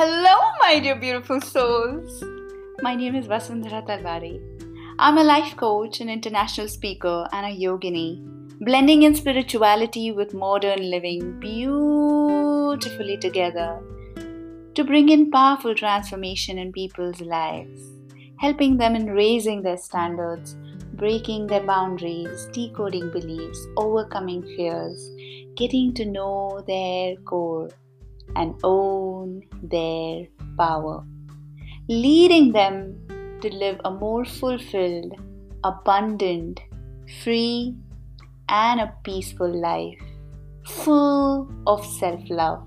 Hello, my dear beautiful souls. My name is Vasundhara Talware. I'm a life coach, an international speaker, and a yogini, blending in spirituality with modern living beautifully together to bring in powerful transformation in people's lives, helping them in raising their standards, breaking their boundaries, decoding beliefs, overcoming fears, getting to know their core and own their power, leading them to live a more fulfilled, abundant, free, and a peaceful life, full of self love.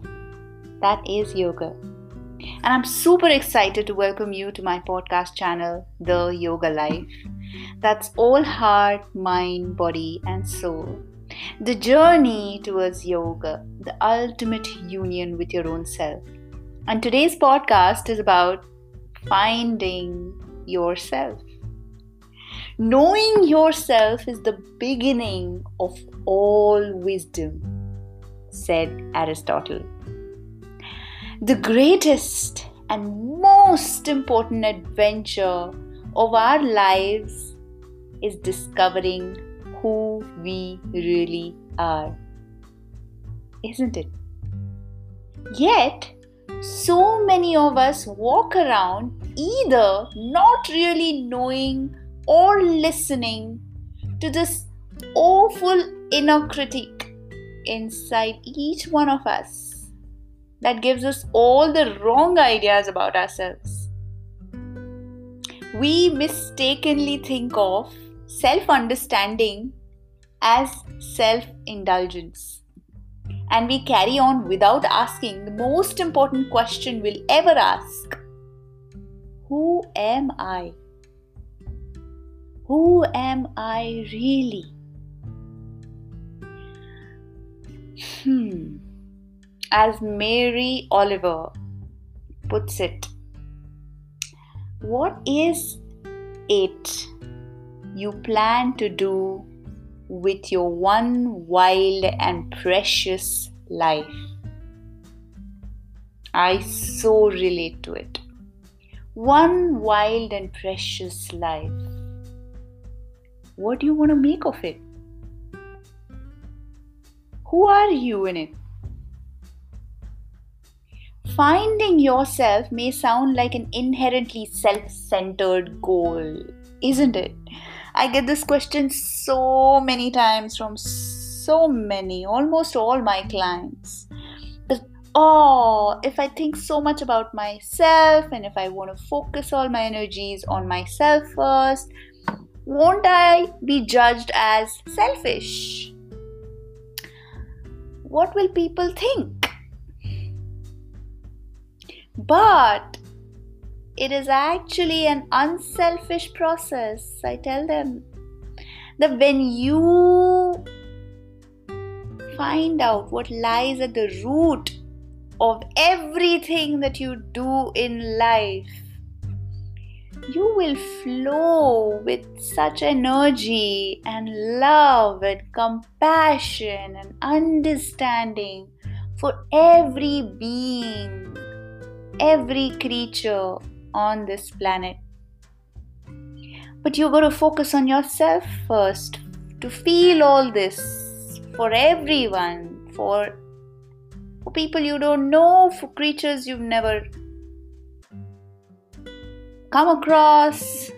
That is yoga. And I'm super excited to welcome you to my podcast channel, The Yoga Life. That's all heart, mind, body, and soul. The journey towards yoga, the ultimate union with your own self. And today's podcast is about finding yourself. Knowing yourself is the beginning of all wisdom, said Aristotle. The greatest and most important adventure of our lives is discovering who we really are. Isn't it? Yet, so many of us walk around either not really knowing or listening to this awful inner critic inside each one of us that gives us all the wrong ideas about ourselves. We mistakenly think of self understanding as self indulgence. And we carry on without asking the most important question we'll ever ask Who am I? Who am I really? Hmm. As Mary Oliver puts it, what is it you plan to do with your one wild and precious life? I so relate to it. One wild and precious life. What do you want to make of it? Who are you in it? Finding yourself may sound like an inherently self centered goal, isn't it? I get this question so many times from so many, almost all my clients. But, oh, if I think so much about myself and if I want to focus all my energies on myself first, won't I be judged as selfish? What will people think? But it is actually an unselfish process. I tell them that when you find out what lies at the root of everything that you do in life, you will flow with such energy and love and compassion and understanding for every being, every creature on this planet. But you've got to focus on yourself first to feel all this for everyone, for, people you don't know, for creatures you've never come across,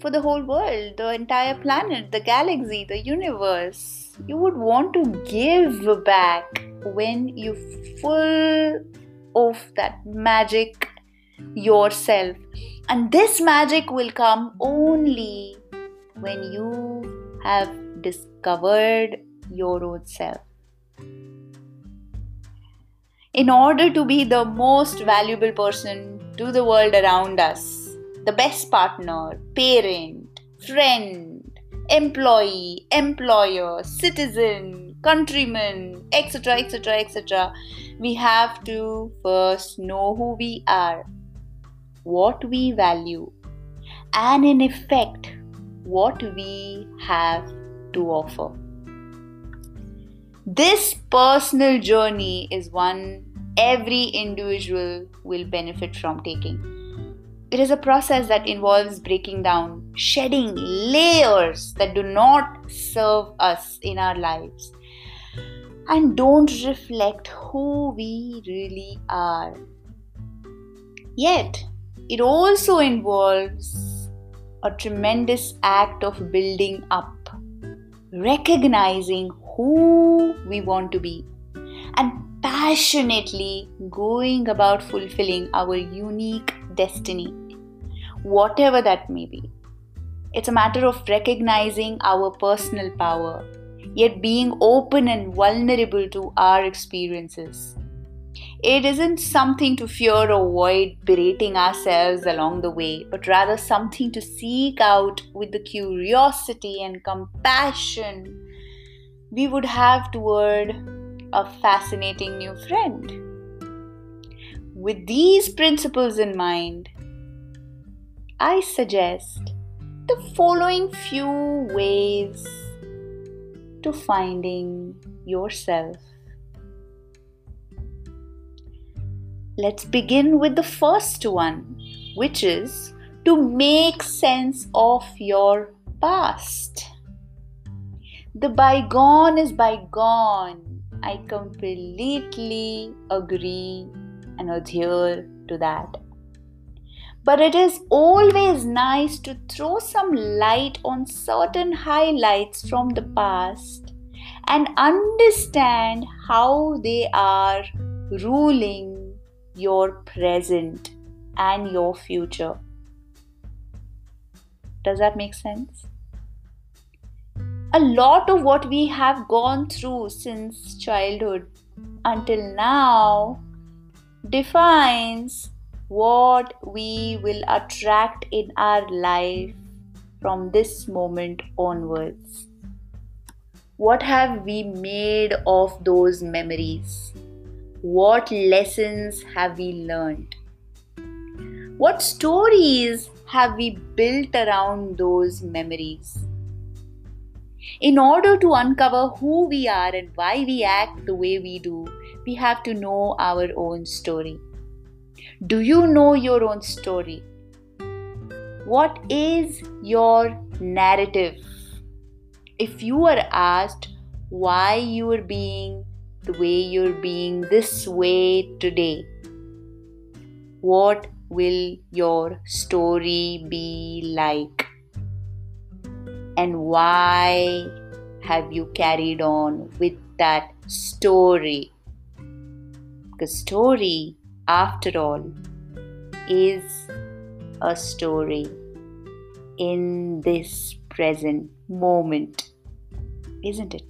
for the whole world, the entire planet, the galaxy, the universe. You would want to give back when you full of that magic yourself. And this magic will come only when you have discovered your own self. In order to be the most valuable person to the world around us, the best partner, parent, friend, employee, employer, citizen, countryman, etc., etc., etc., we have to first know who we are, what we value, and in effect, what we have to offer. This personal journey is one every individual will benefit from taking. It is a process that involves breaking down, shedding layers that do not serve us in our lives and don't reflect who we really are. Yet, it also involves a tremendous act of building up, recognizing who we want to be, and passionately going about fulfilling our unique destiny, whatever that may be. It's a matter of recognizing our personal power, yet being open and vulnerable to our experiences it isn't something to fear or avoid berating ourselves along the way, but rather something to seek out with the curiosity and compassion we would have toward a fascinating new friend. With these principles in mind, I suggest the following few ways to finding yourself. Let's begin with the first one, which is to make sense of your past. The bygone is bygone. I completely agree and adhere to that. But it is always nice to throw some light on certain highlights from the past and understand how they are ruling your present and your future. Does that make sense? A lot of what we have gone through since childhood until now defines what we will attract in our life from this moment onwards. What have we made of those memories? What lessons have we learned? What stories have we built around those memories? In order to uncover who we are and why we act the way we do, we have to know our own story. Do you know your own story? What is your narrative? If you are asked why you are being the way you're being this way today? What will your story be like? And why have you carried on with that story? Because story, after all, is a story in this present moment, isn't it?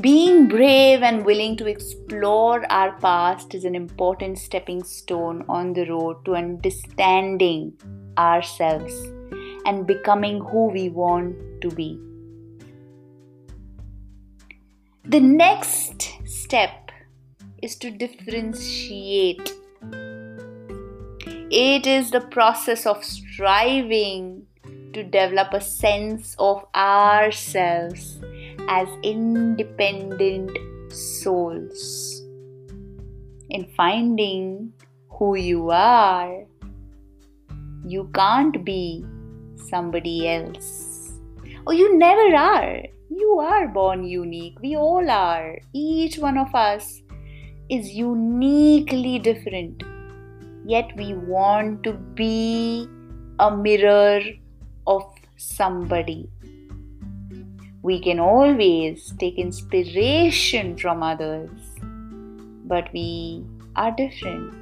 Being brave and willing to explore our past is an important stepping stone on the road to understanding ourselves and becoming who we want to be. The next step is to differentiate. It is the process of striving to develop a sense of ourselves as independent souls. In finding who you are, you can't be somebody else. Or you never are. You are born unique. We all are. Each one of us is uniquely different. Yet we want to be a mirror of somebody we can always take inspiration from others, but we are different.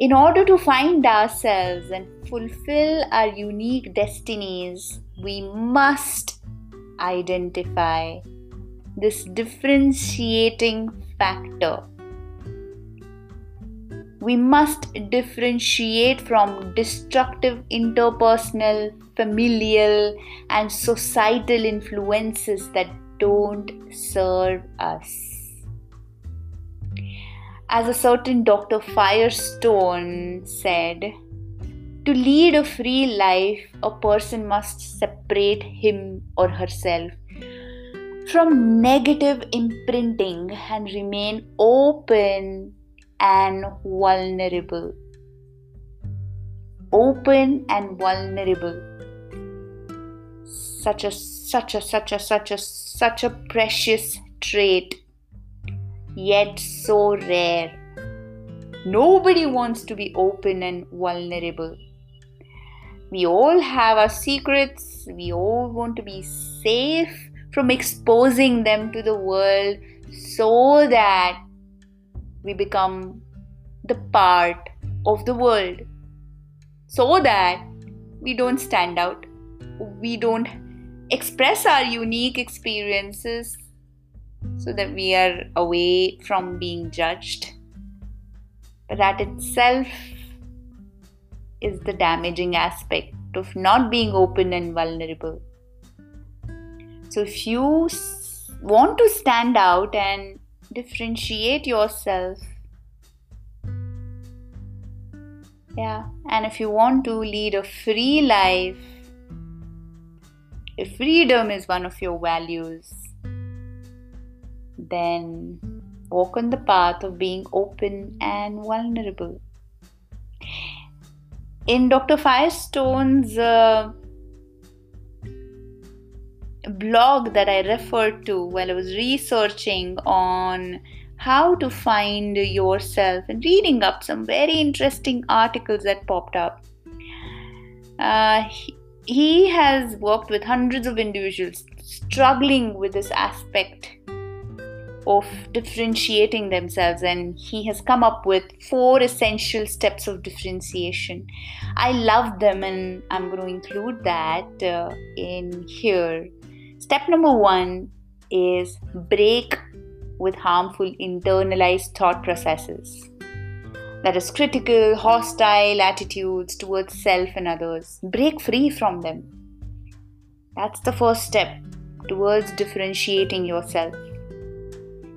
In order to find ourselves and fulfill our unique destinies, we must identify this differentiating factor we must differentiate from destructive interpersonal, familial, and societal influences that don't serve us. As a certain Dr. Firestone said, to lead a free life, a person must separate him or herself from negative imprinting and remain open and vulnerable. Open and vulnerable. Such a such a such a such a such a precious trait, yet so rare. Nobody wants to be open and vulnerable. We all have our secrets, we all want to be safe from exposing them to the world so that we become the part of the world. So that we don't stand out. We don't express our unique experiences so that we are away from being judged. But that itself is the damaging aspect of not being open and vulnerable so, if you want to stand out and differentiate yourself, yeah, and if you want to lead a free life, if freedom is one of your values, then walk on the path of being open and vulnerable. In Dr. Firestone's uh, blog that I referred to while I was researching on how to find yourself and reading up some very interesting articles that popped up. Uh, he, he has worked with hundreds of individuals struggling with this aspect of differentiating themselves and he has come up with four essential steps of differentiation i love them and i'm going to include that uh, in here Step number one is break with harmful internalized thought processes. That is critical, hostile attitudes towards self and others. Break free from them. That's the first step towards differentiating yourself.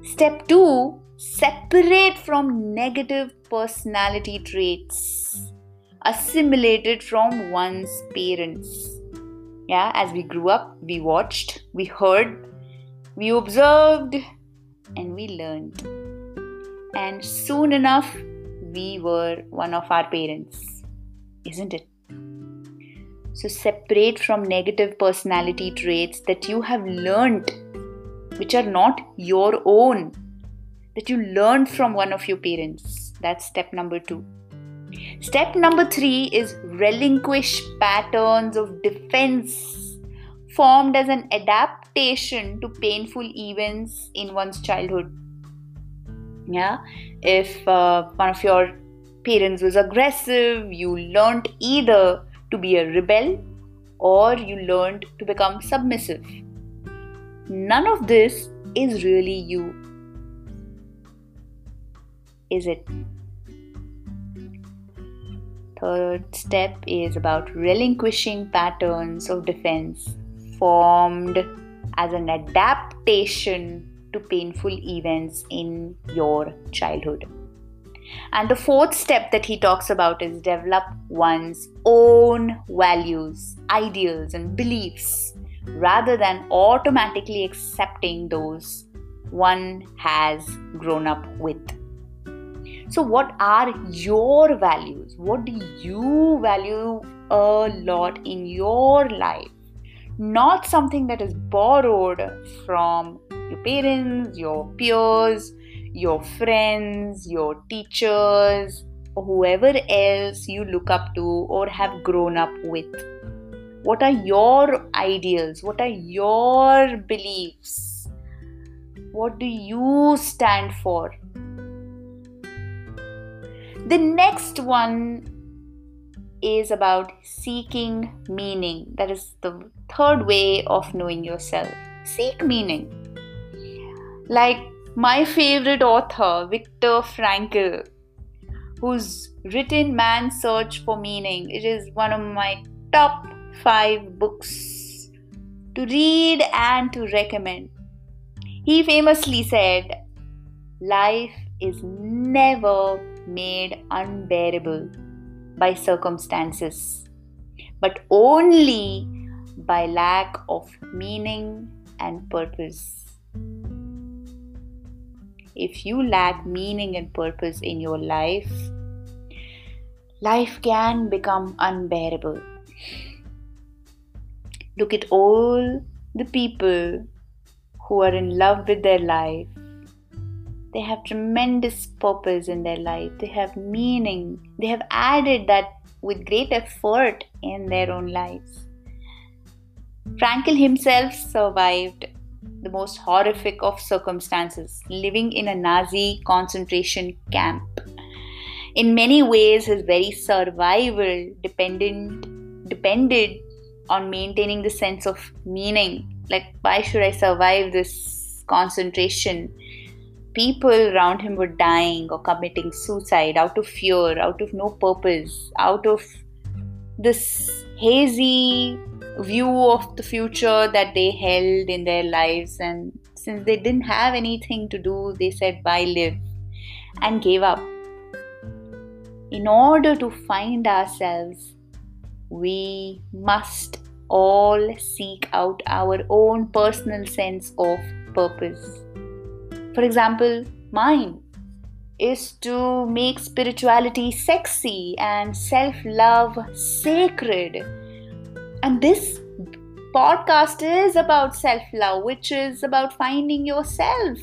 Step two separate from negative personality traits assimilated from one's parents yeah, as we grew up, we watched, we heard, we observed, and we learned. And soon enough, we were one of our parents, isn't it? So, separate from negative personality traits that you have learned, which are not your own, that you learned from one of your parents. That's step number two. Step number three is relinquish patterns of defense formed as an adaptation to painful events in one's childhood. Yeah, if uh, one of your parents was aggressive, you learned either to be a rebel or you learned to become submissive. None of this is really you. Is it? Third step is about relinquishing patterns of defense formed as an adaptation to painful events in your childhood. And the fourth step that he talks about is develop one's own values, ideals, and beliefs rather than automatically accepting those one has grown up with. So, what are your values? What do you value a lot in your life? Not something that is borrowed from your parents, your peers, your friends, your teachers, or whoever else you look up to or have grown up with. What are your ideals? What are your beliefs? What do you stand for? The next one is about seeking meaning. That is the third way of knowing yourself. Seek meaning. Like my favorite author, Viktor Frankl, who's written Man's Search for Meaning. It is one of my top five books to read and to recommend. He famously said, Life is never made unbearable by circumstances, but only by lack of meaning and purpose. if you lack meaning and purpose in your life, life can become unbearable. Look at all the people who are in love with their life. They have tremendous purpose in their life. They have meaning. They have added that with great effort in their own lives. Frankl himself survived the most horrific of circumstances, living in a Nazi concentration camp. In many ways, his very survival dependent, depended on maintaining the sense of meaning. Like, why should I survive this concentration? People around him were dying or committing suicide out of fear, out of no purpose, out of this hazy view of the future that they held in their lives. And since they didn't have anything to do, they said, Why live? and gave up. In order to find ourselves, we must all seek out our own personal sense of purpose. For example, mine is to make spirituality sexy and self love sacred. And this podcast is about self love, which is about finding yourself.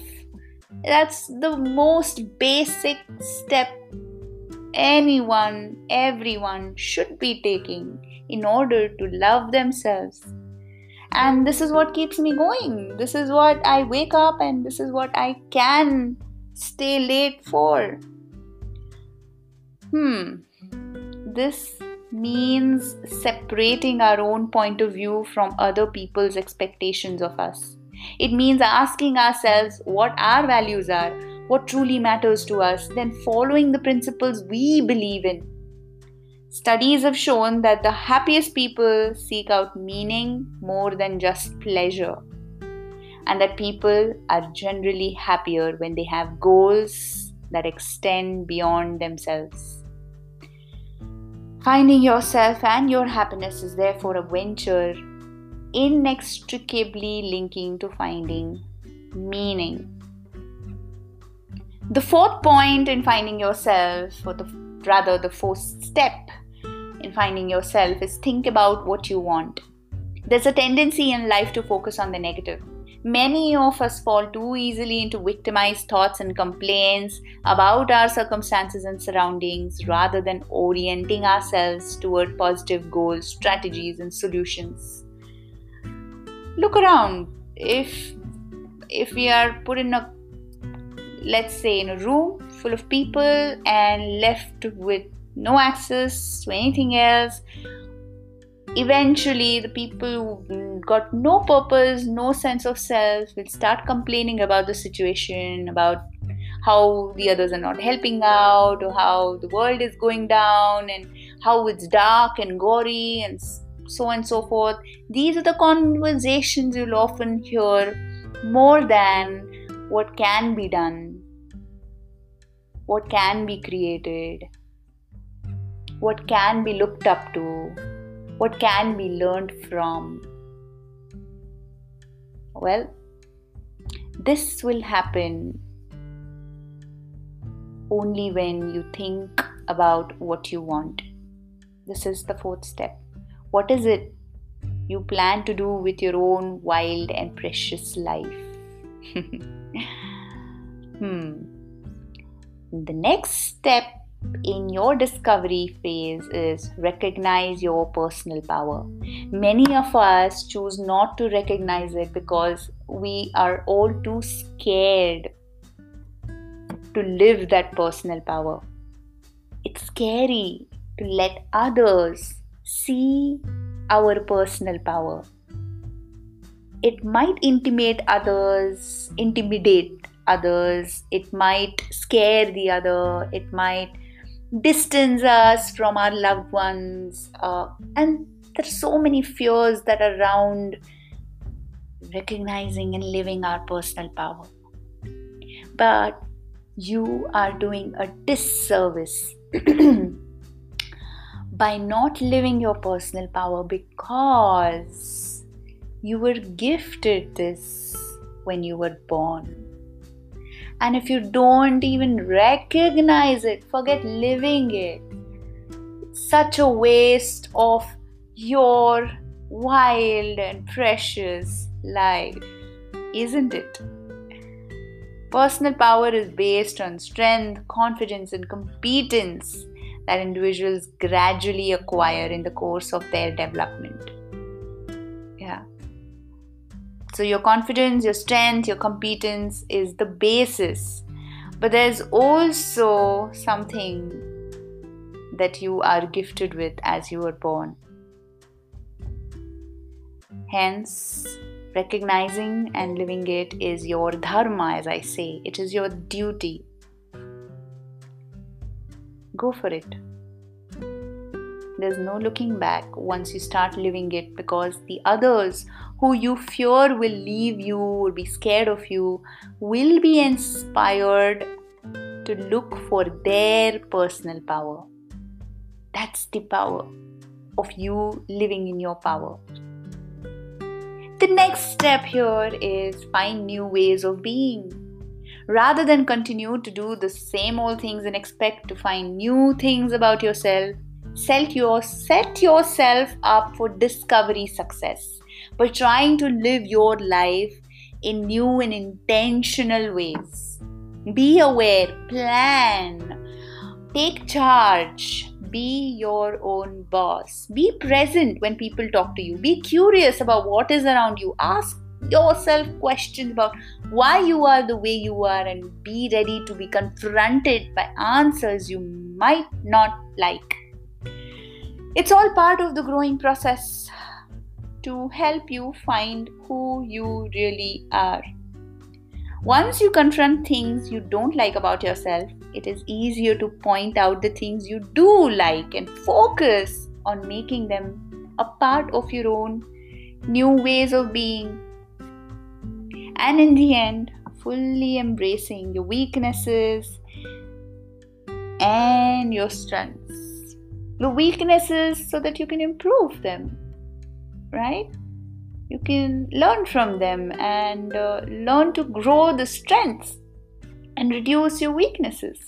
That's the most basic step anyone, everyone should be taking in order to love themselves. And this is what keeps me going. This is what I wake up and this is what I can stay late for. Hmm. This means separating our own point of view from other people's expectations of us. It means asking ourselves what our values are, what truly matters to us, then following the principles we believe in. Studies have shown that the happiest people seek out meaning more than just pleasure, and that people are generally happier when they have goals that extend beyond themselves. Finding yourself and your happiness is therefore a venture inextricably linking to finding meaning. The fourth point in finding yourself, or the, rather the fourth step in finding yourself, is think about what you want. There's a tendency in life to focus on the negative. Many of us fall too easily into victimized thoughts and complaints about our circumstances and surroundings rather than orienting ourselves toward positive goals, strategies, and solutions. Look around. If if we are put in a let's say in a room full of people and left with no access to anything else. Eventually the people who got no purpose no sense of self will start complaining about the situation about how the others are not helping out or how the world is going down and how it's dark and gory and so on and so forth. These are the conversations you'll often hear more than what can be done, what can be created, what can be looked up to, what can be learned from. Well, this will happen only when you think about what you want. This is the fourth step. What is it you plan to do with your own wild and precious life? hmm. The next step in your discovery phase is recognize your personal power. Many of us choose not to recognize it because we are all too scared to live that personal power. It's scary to let others see our personal power it might intimidate others, intimidate others, it might scare the other, it might distance us from our loved ones. Uh, and there are so many fears that are around recognizing and living our personal power. But you are doing a disservice by not living your personal power because you were gifted this when you were born. And if you don't even recognize it, forget living it. such a waste of your wild and precious life, isn't it? Personal power is based on strength, confidence, and competence that individuals gradually acquire in the course of their development. So, your confidence, your strength, your competence is the basis. But there's also something that you are gifted with as you were born. Hence, recognizing and living it is your dharma, as I say, it is your duty. Go for it. There's no looking back once you start living it because the others who you fear will leave you or be scared of you will be inspired to look for their personal power. That's the power of you living in your power. The next step here is find new ways of being. Rather than continue to do the same old things and expect to find new things about yourself, set, your, set yourself up for discovery success by trying to live your life in new and intentional ways. Be aware, plan, take charge, be your own boss. Be present when people talk to you. Be curious about what is around you. Ask yourself questions about why you are the way you are and be ready to be confronted by answers you might not like. It's all part of the growing process to help you find who you really are. Once you confront things you don't like about yourself, it is easier to point out the things you do like and focus on making them a part of your own new ways of being. And in the end, fully embracing your weaknesses and your strengths. The weaknesses so that you can improve them, right? You can learn from them and uh, learn to grow the strengths and reduce your weaknesses.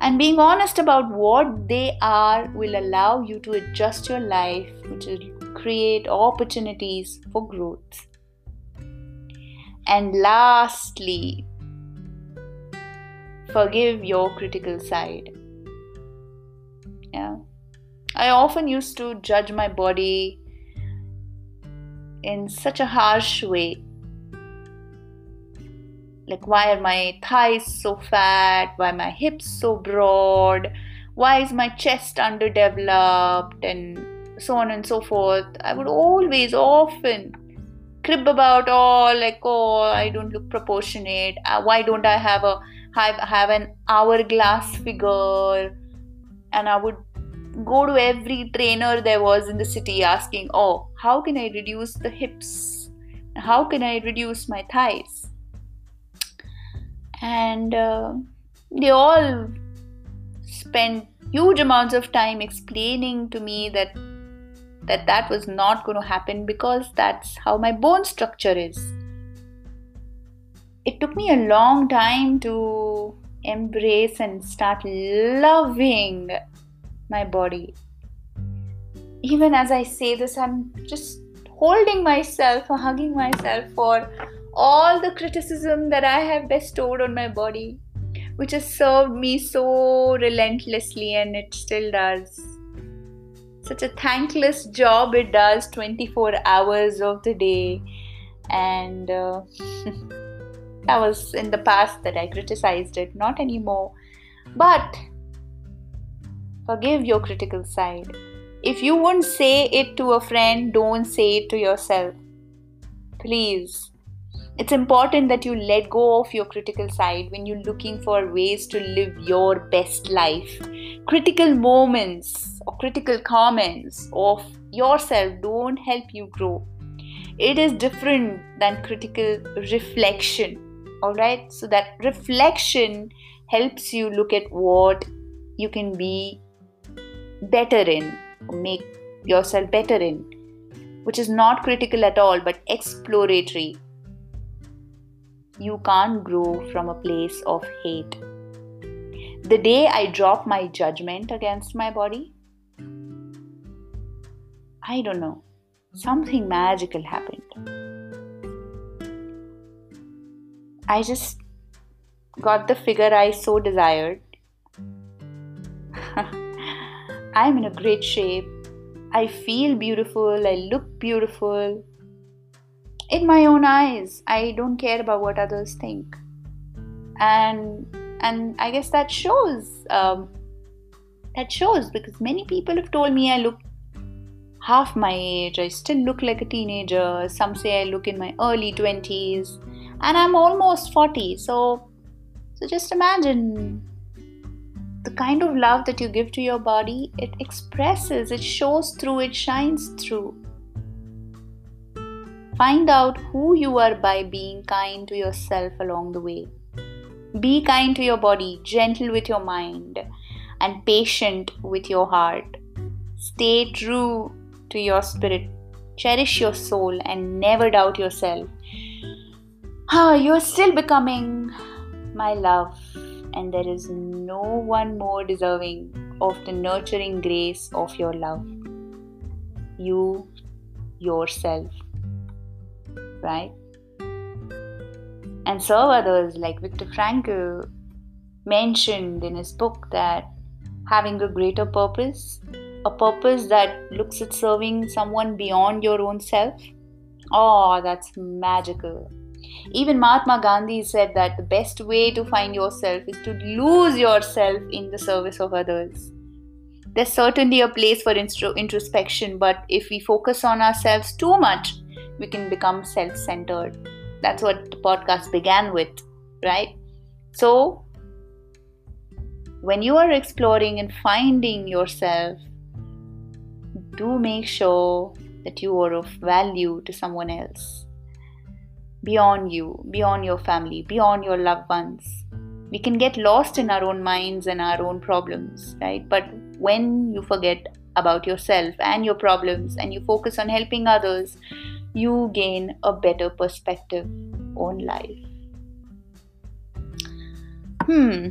And being honest about what they are will allow you to adjust your life, which will create opportunities for growth. And lastly, forgive your critical side. Yeah. I often used to judge my body in such a harsh way. Like why are my thighs so fat? Why my hips so broad? Why is my chest underdeveloped? And so on and so forth. I would always often crib about all like oh i don't look proportionate. Uh, why don't i have a have, have an hourglass figure and i would go to every trainer there was in the city asking oh how can i reduce the hips? How can i reduce my thighs? And uh, they all spent huge amounts of time explaining to me that that that was not going to happen because that's how my bone structure is. It took me a long time to embrace and start loving my body even as i say this i'm just holding myself or hugging myself for all the criticism that I have bestowed on my body, which has served me so relentlessly and it still does. Such a thankless job it does 24 hours of the day. And uh, that was in the past that I criticized it, not anymore. But forgive your critical side. If you won't say it to a friend, don't say it to yourself. Please it's important that you let go of your critical side when you're looking for ways to live your best life. Critical moments or critical comments of yourself don't help you grow. It is different than critical reflection. All right, so that reflection helps you look at what you can be better in, make yourself better in, which is not critical at all but exploratory you can't grow from a place of hate. The day I drop my judgment against my body, I don't know, something magical happened. I just got the figure I so desired. I'm in a great shape. I feel beautiful. I look beautiful in my own eyes i don't care about what others think and and i guess that shows um, that shows because many people have told me i look half my age i still look like a teenager some say i look in my early 20s and i'm almost 40 so so just imagine the kind of love that you give to your body it expresses it shows through it shines through Find out who you are by being kind to yourself along the way. Be kind to your body, gentle with your mind, and patient with your heart. Stay true to your spirit. Cherish your soul and never doubt yourself. Ah, you are still becoming my love, and there is no one more deserving of the nurturing grace of your love. You yourself right? And serve others, like Viktor Frankl mentioned in his book, that having a greater purpose, a purpose that looks at serving someone beyond your own self, oh, that's magical. Even Mahatma Gandhi said that the best way to find yourself is to lose yourself in the service of others. There's certainly a place for introspection, but if we focus on ourselves too much, we can become self centered. That's what the podcast began with, right? So, when you are exploring and finding yourself, do make sure that you are of value to someone else beyond you, beyond your family, beyond your loved ones. We can get lost in our own minds and our own problems, right? But when you forget about yourself and your problems and you focus on helping others, you gain a better perspective on life. Hmm.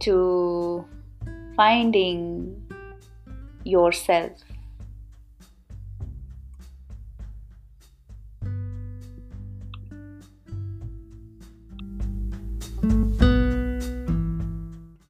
To finding yourself